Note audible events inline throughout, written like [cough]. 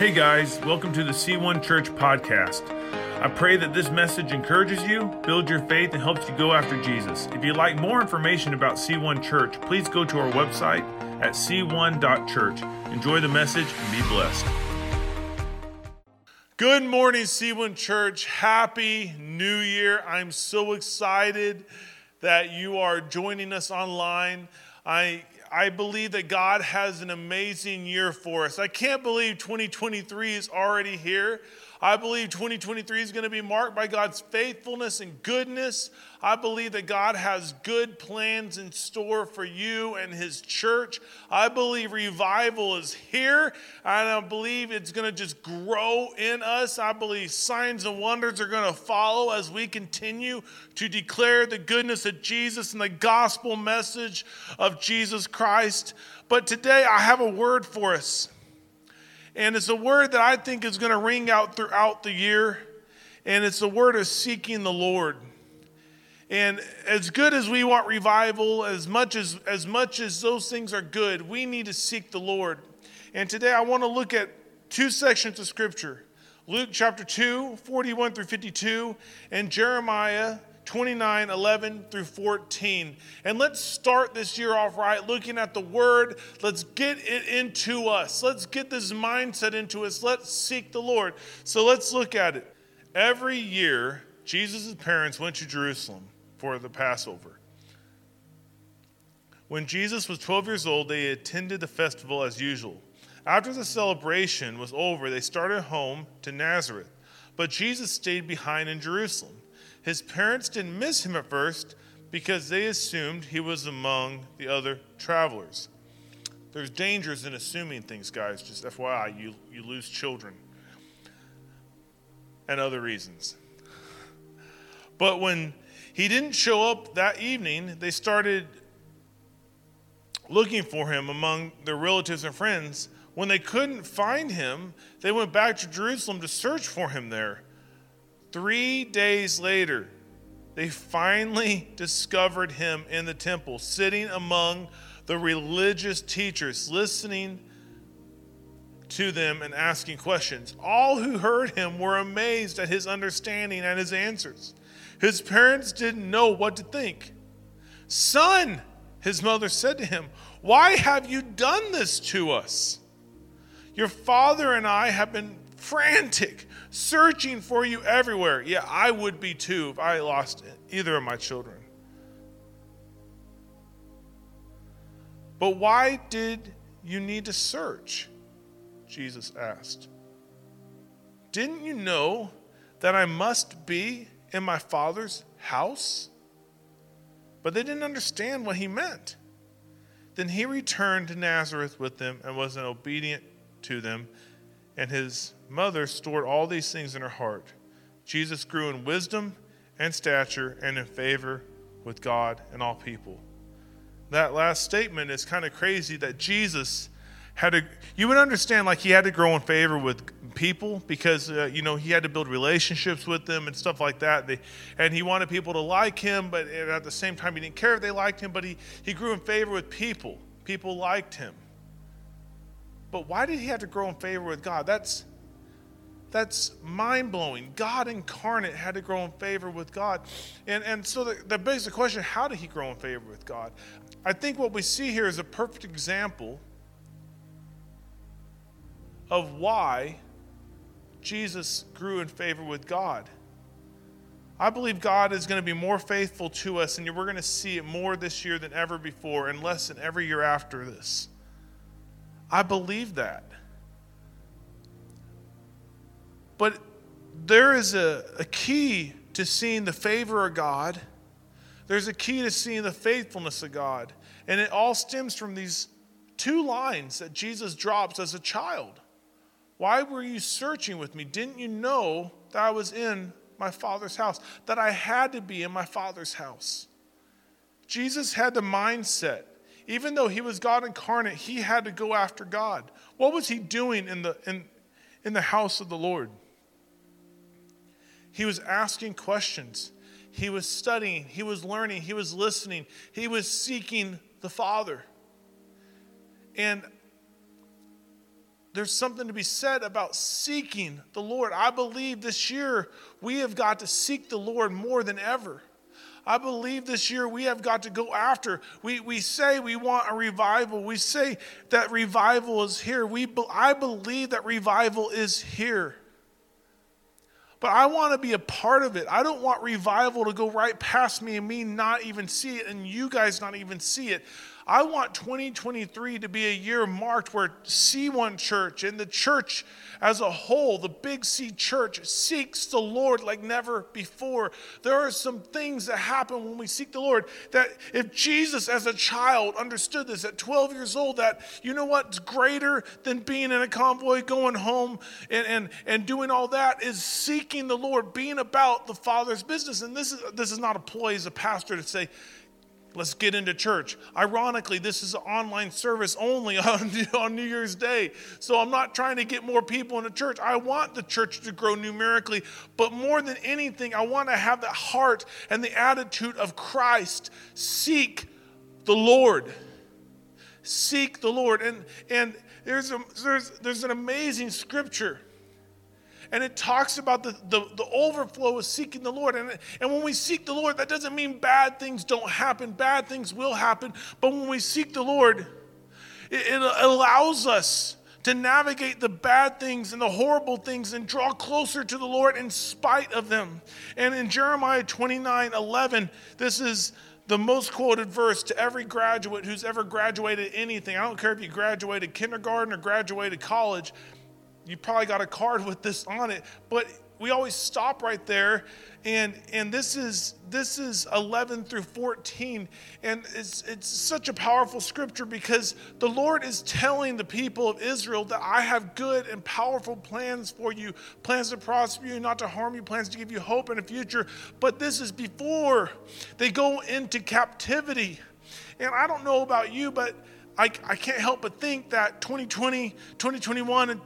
Hey guys, welcome to the C1 Church podcast. I pray that this message encourages you, builds your faith, and helps you go after Jesus. If you'd like more information about C1 Church, please go to our website at c1.church. Enjoy the message and be blessed. Good morning, C1 Church. Happy New Year. I'm so excited that you are joining us online. I I believe that God has an amazing year for us. I can't believe 2023 is already here. I believe 2023 is going to be marked by God's faithfulness and goodness. I believe that God has good plans in store for you and His church. I believe revival is here, and I believe it's going to just grow in us. I believe signs and wonders are going to follow as we continue to declare the goodness of Jesus and the gospel message of Jesus Christ. But today I have a word for us. And it's a word that I think is going to ring out throughout the year. And it's the word of seeking the Lord. And as good as we want revival, as much as, as much as those things are good, we need to seek the Lord. And today I want to look at two sections of Scripture Luke chapter 2, 41 through 52, and Jeremiah 29, 11 through 14. And let's start this year off right, looking at the word. Let's get it into us. Let's get this mindset into us. Let's seek the Lord. So let's look at it. Every year, Jesus' parents went to Jerusalem for the Passover. When Jesus was 12 years old, they attended the festival as usual. After the celebration was over, they started home to Nazareth. But Jesus stayed behind in Jerusalem. His parents didn't miss him at first because they assumed he was among the other travelers. There's dangers in assuming things, guys. Just FYI, you, you lose children and other reasons. But when he didn't show up that evening, they started looking for him among their relatives and friends. When they couldn't find him, they went back to Jerusalem to search for him there. Three days later, they finally discovered him in the temple, sitting among the religious teachers, listening to them and asking questions. All who heard him were amazed at his understanding and his answers. His parents didn't know what to think. Son, his mother said to him, Why have you done this to us? Your father and I have been frantic searching for you everywhere. Yeah, I would be too if I lost either of my children. But why did you need to search? Jesus asked. Didn't you know that I must be in my Father's house? But they didn't understand what he meant. Then he returned to Nazareth with them and was obedient to them, and his mother stored all these things in her heart. Jesus grew in wisdom and stature and in favor with God and all people. That last statement is kind of crazy that Jesus had to, you would understand like he had to grow in favor with people because, uh, you know, he had to build relationships with them and stuff like that. They, and he wanted people to like him, but at the same time, he didn't care if they liked him, but he, he grew in favor with people. People liked him. But why did he have to grow in favor with God? That's, that's mind blowing. God incarnate had to grow in favor with God. And, and so the, the question how did he grow in favor with God? I think what we see here is a perfect example of why Jesus grew in favor with God. I believe God is going to be more faithful to us, and we're going to see it more this year than ever before, and less than every year after this. I believe that. But there is a, a key to seeing the favor of God. There's a key to seeing the faithfulness of God. And it all stems from these two lines that Jesus drops as a child. Why were you searching with me? Didn't you know that I was in my Father's house, that I had to be in my Father's house? Jesus had the mindset. Even though he was God incarnate, he had to go after God. What was he doing in the, in, in the house of the Lord? He was asking questions. He was studying. He was learning. He was listening. He was seeking the Father. And there's something to be said about seeking the Lord. I believe this year we have got to seek the Lord more than ever. I believe this year we have got to go after. We, we say we want a revival. We say that revival is here. We, I believe that revival is here. But I want to be a part of it. I don't want revival to go right past me and me not even see it and you guys not even see it. I want 2023 to be a year marked where C1 Church and the church as a whole, the Big C Church, seeks the Lord like never before. There are some things that happen when we seek the Lord that if Jesus as a child understood this at 12 years old, that you know what's greater than being in a convoy, going home and, and, and doing all that is seeking the Lord, being about the Father's business. And this is, this is not a ploy as a pastor to say, Let's get into church. Ironically, this is an online service only [laughs] on, on New Year's Day. So I'm not trying to get more people into church. I want the church to grow numerically, but more than anything, I want to have the heart and the attitude of Christ. Seek the Lord. Seek the Lord. And, and there's, a, there's, there's an amazing scripture and it talks about the, the, the, overflow of seeking the Lord. And, and when we seek the Lord, that doesn't mean bad things don't happen, bad things will happen. But when we seek the Lord, it, it allows us to navigate the bad things and the horrible things and draw closer to the Lord in spite of them. And in Jeremiah 29 11, this is the most quoted verse to every graduate who's ever graduated anything. I don't care if you graduated kindergarten or graduated college you probably got a card with this on it, but we always stop right there. And and this is this is 11 through 14 and it's it's such a powerful scripture because the lord is telling the people of israel that i have good and powerful plans for you plans to prosper you not to harm you plans to give you hope and a future. But this is before they go into captivity. And i don't know about you but I, I can't help but think that 2020 2021 and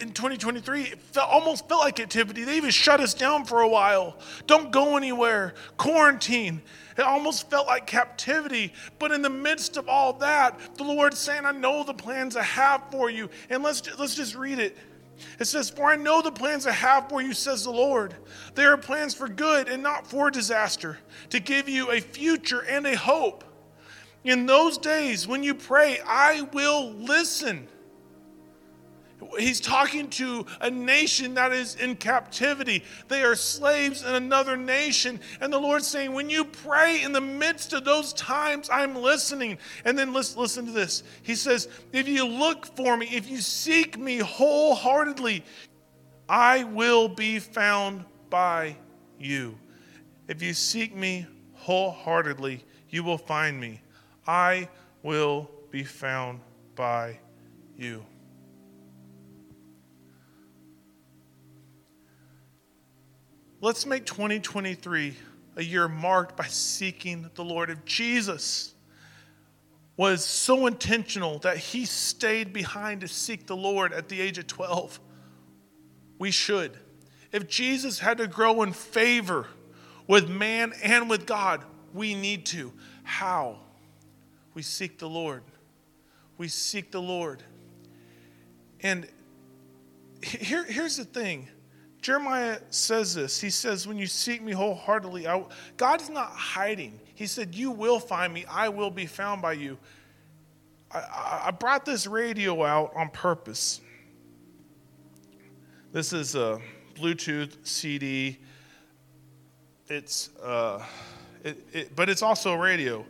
in 2023, it felt, almost felt like activity. They even shut us down for a while. Don't go anywhere. Quarantine. It almost felt like captivity. But in the midst of all that, the Lord's saying, I know the plans I have for you. And let's, let's just read it. It says, For I know the plans I have for you, says the Lord. They are plans for good and not for disaster, to give you a future and a hope. In those days, when you pray, I will listen. He's talking to a nation that is in captivity. They are slaves in another nation. And the Lord's saying, when you pray in the midst of those times, I'm listening. And then listen, listen to this. He says, if you look for me, if you seek me wholeheartedly, I will be found by you. If you seek me wholeheartedly, you will find me. I will be found by you. Let's make 2023 a year marked by seeking the Lord. If Jesus was so intentional that he stayed behind to seek the Lord at the age of 12, we should. If Jesus had to grow in favor with man and with God, we need to. How? We seek the Lord. We seek the Lord. And here, here's the thing Jeremiah says this. He says, When you seek me wholeheartedly, I, God is not hiding. He said, You will find me, I will be found by you. I, I brought this radio out on purpose. This is a Bluetooth CD. It's, uh, it, it, but it's also a radio.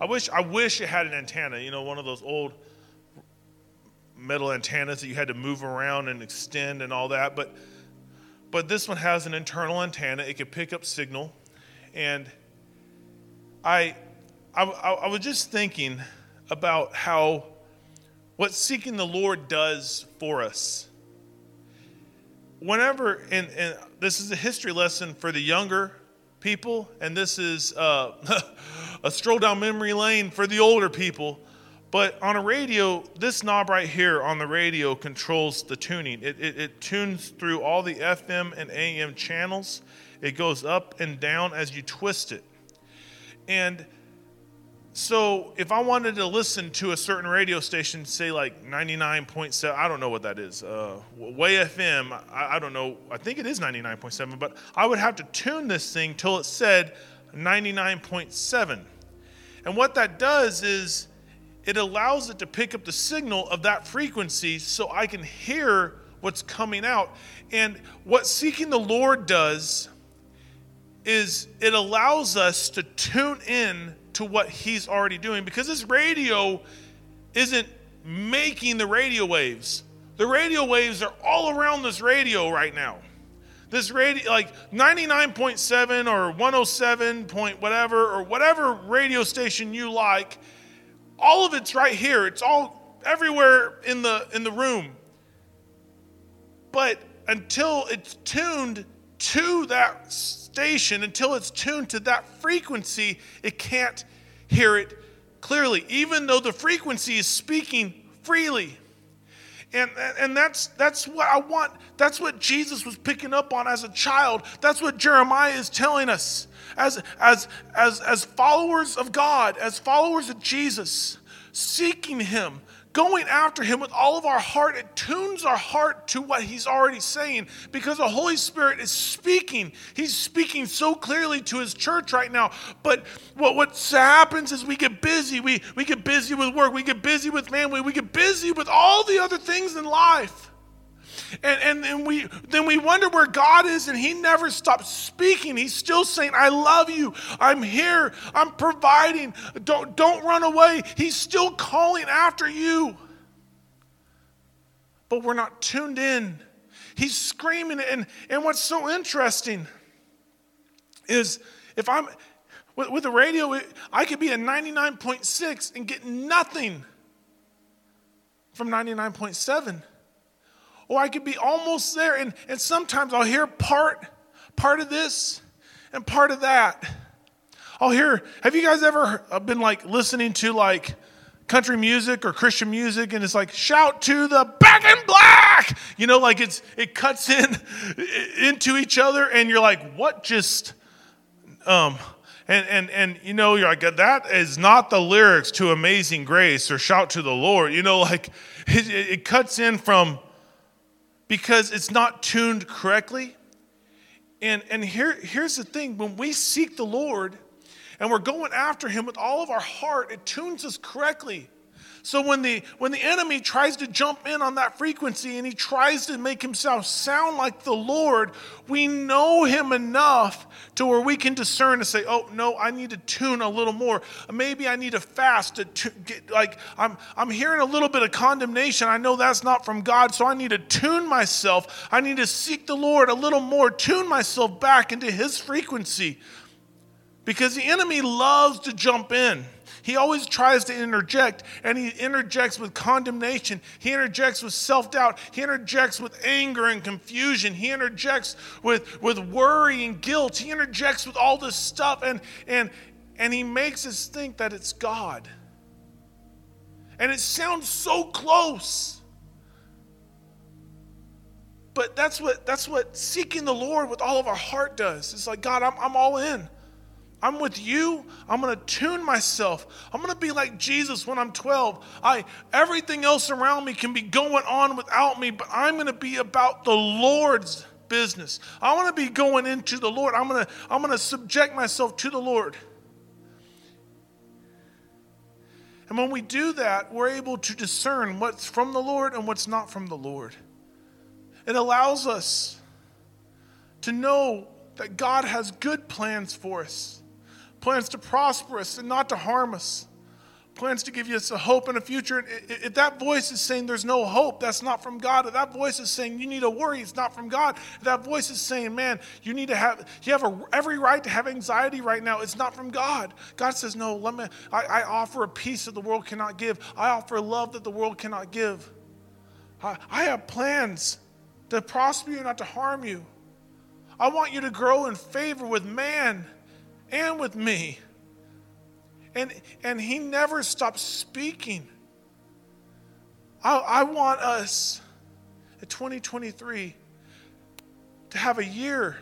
I wish, I wish it had an antenna, you know, one of those old metal antennas that you had to move around and extend and all that. But but this one has an internal antenna. It can pick up signal. And I, I, I was just thinking about how what seeking the Lord does for us. Whenever, and, and this is a history lesson for the younger people, and this is uh, [laughs] a stroll down memory lane for the older people. But on a radio, this knob right here on the radio controls the tuning. It, it, it, tunes through all the FM and AM channels. It goes up and down as you twist it. And so if I wanted to listen to a certain radio station, say like 99.7, I don't know what that is, uh, Way FM, I, I don't know, I think it is 99.7, but I would have to tune this thing till it said 99.7. And what that does is it allows it to pick up the signal of that frequency so I can hear what's coming out. And what seeking the Lord does is it allows us to tune in to what he's already doing because this radio isn't making the radio waves. The radio waves are all around this radio right now. This radio, like 99.7 or 107 point whatever, or whatever radio station you like, all of it's right here. It's all everywhere in the in the room. But until it's tuned to that station, until it's tuned to that frequency, it can't hear it clearly, even though the frequency is speaking freely. And, and that's, that's what I want. That's what Jesus was picking up on as a child. That's what Jeremiah is telling us. As, as, as, as followers of God, as followers of Jesus, seeking Him, going after Him with all of our heart, it tunes our heart to what He's already saying because the Holy Spirit is speaking. He's speaking so clearly to His church right now. But what, what happens is we get busy. We, we get busy with work. We get busy with family. We get busy with all the other things in life. And, and, and we, then we wonder where God is, and He never stops speaking. He's still saying, I love you. I'm here. I'm providing. Don't, don't run away. He's still calling after you. But we're not tuned in. He's screaming. And, and what's so interesting is if I'm with, with the radio, I could be at 99.6 and get nothing from 99.7 or I could be almost there. And, and sometimes I'll hear part, part of this and part of that. I'll hear, have you guys ever been like listening to like country music or Christian music and it's like shout to the back in black? You know, like it's it cuts [laughs] in into each other and you're like, what just um and and and you know you're like that is not the lyrics to amazing grace or shout to the lord you know like [laughs] it, it cuts in from because it's not tuned correctly. And, and here, here's the thing when we seek the Lord and we're going after Him with all of our heart, it tunes us correctly. So when the when the enemy tries to jump in on that frequency and he tries to make himself sound like the Lord, we know him enough to where we can discern and say, "Oh no, I need to tune a little more. Maybe I need to fast to, get like I'm I'm hearing a little bit of condemnation. I know that's not from God, so I need to tune myself. I need to seek the Lord a little more, tune myself back into his frequency." Because the enemy loves to jump in. He always tries to interject, and he interjects with condemnation. He interjects with self doubt. He interjects with anger and confusion. He interjects with, with worry and guilt. He interjects with all this stuff, and, and, and he makes us think that it's God. And it sounds so close. But that's what, that's what seeking the Lord with all of our heart does. It's like, God, I'm, I'm all in. I'm with you. I'm going to tune myself. I'm going to be like Jesus when I'm 12. I everything else around me can be going on without me, but I'm going to be about the Lord's business. I want to be going into the Lord. I'm going to I'm going to subject myself to the Lord. And when we do that, we're able to discern what's from the Lord and what's not from the Lord. It allows us to know that God has good plans for us plans to prosper us and not to harm us, plans to give us a hope and a future. If that voice is saying there's no hope, that's not from God. If that voice is saying you need to worry, it's not from God. If that voice is saying, man, you need to have, you have a, every right to have anxiety right now, it's not from God. God says, no, let me, I, I offer a peace that the world cannot give. I offer love that the world cannot give. I, I have plans to prosper you, and not to harm you. I want you to grow in favor with man and with me. And, and he never stops speaking. I, I want us at 2023 to have a year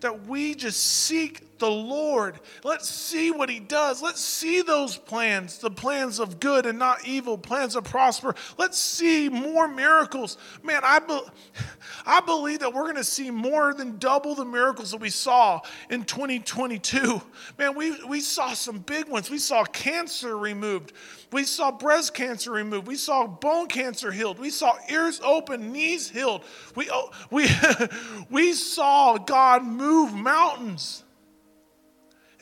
that we just seek the Lord. Let's see what He does. Let's see those plans the plans of good and not evil, plans of prosper. Let's see more miracles. Man, I, be, [laughs] I believe that we're going to see more than double the miracles that we saw in 2022. Man, we, we saw some big ones. We saw cancer removed, we saw breast cancer removed, we saw bone cancer healed, we saw ears open, knees healed. We, oh, we, [laughs] we saw God move mountains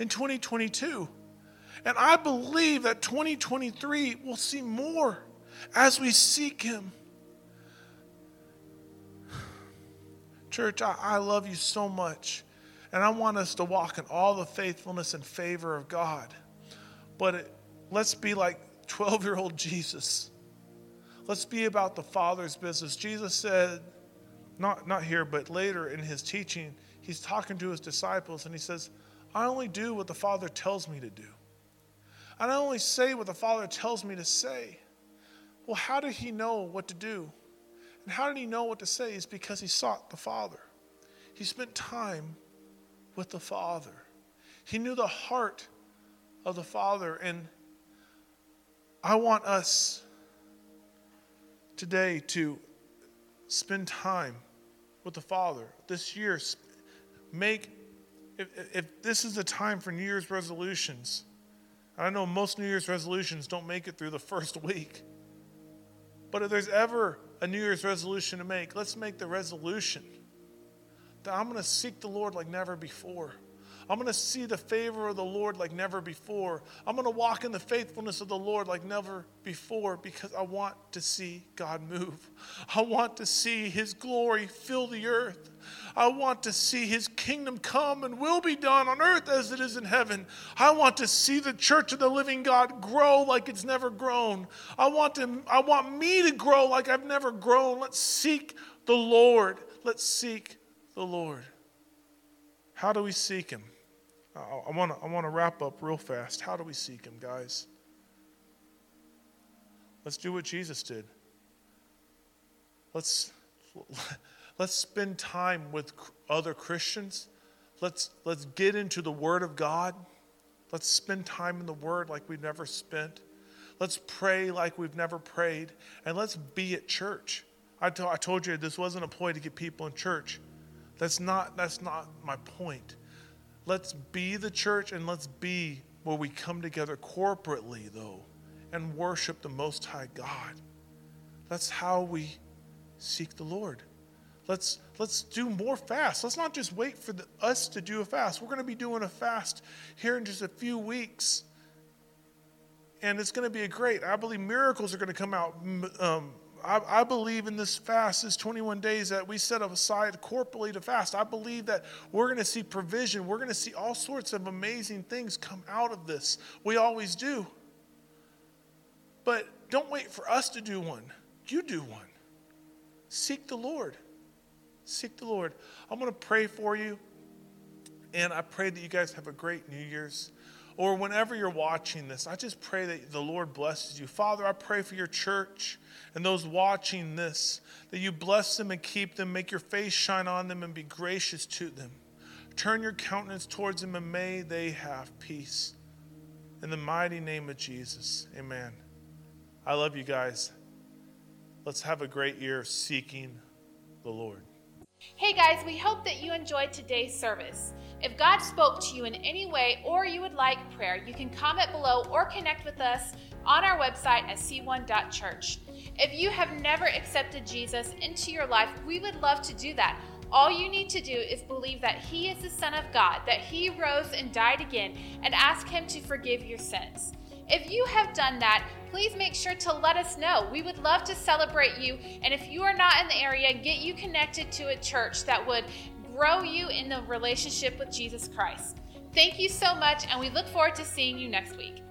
in 2022. And I believe that 2023 will see more as we seek Him. Church, I, I, love you so much. And I want us to walk in all the faithfulness and favor of God. But it, let's be like 12 year old Jesus. Let's be about the Father's business. Jesus said, not, not here, but later in his teaching, he's talking to his disciples and he says, I only do what the Father tells me to do. And I only say what the Father tells me to say. Well, how did he know what to do? And how did he know what to say? Is because he sought the Father. He spent time with the Father. He knew the heart of the Father. And I want us today to spend time with the Father. This year, make if, if this is the time for New Year's resolutions, I know most New Year's resolutions don't make it through the [laughs] first week. But if there's ever a New Year's resolution to make, let's make the resolution that I'm going to seek the Lord like never before. I'm going to see the favor of the Lord like never before. I'm going to walk in the faithfulness of the Lord like never before because I want to see God move. I want to see His glory fill the earth. I want to see His kingdom come and will be done on earth as it is in heaven. I want to see the church of the living God grow like it's never grown. I want, to, I want me to grow like I've never grown. Let's seek the Lord. Let's seek the Lord. How do we seek Him? I want to I want to wrap up real fast. How do we seek Him, guys? Let's do what Jesus did. Let's [laughs] let's spend time with other Christians. Let's let's get into the Word of God. Let's spend time in the Word like we've never spent. Let's pray like we've never prayed, and let's be at church. I, to, I told you this wasn't a ploy to get people in church. That's not that's not my point. Let's be the church and let's be where we come together corporately, though, and worship the Most High God. That's how we seek the Lord. Let's, let's do more fast. Let's not just wait for the, us to do a fast. We're going to be doing a fast here in just a few weeks. And it's going to be a great. I believe miracles are going to come out. Um, I, I, believe in this fast, this 21 days that we set aside corporately to fast. I believe that we're going to see provision. We're going to see all sorts of amazing things come out of this. We always do. But don't wait for us to do one. You do one. Seek the Lord. Seek the Lord. I'm going to pray for you. And I pray that you guys have a great New Year's or whenever you're watching this, I just pray that the Lord blesses you. Father, I pray for your church and those watching this, that you bless them and keep them, make your face shine on them and be gracious to them. Turn your countenance towards them and may they have peace. In the mighty name of Jesus, amen. I love you guys. Let's have a great year seeking the Lord. Hey guys, we hope that you enjoyed today's service. If God spoke to you in any way or you would like prayer, you can comment below or connect with us on our website at c1.church. If you have never accepted Jesus into your life, we would love to do that. All you need to do is believe that He is the Son of God, that He rose and died again, and ask Him to forgive your sins. If you have done that, please make sure to let us know. We would love to celebrate you. And if you are not in the area, get you connected to a church that would grow you in the relationship with Jesus Christ. Thank you so much, and we look forward to seeing you next week.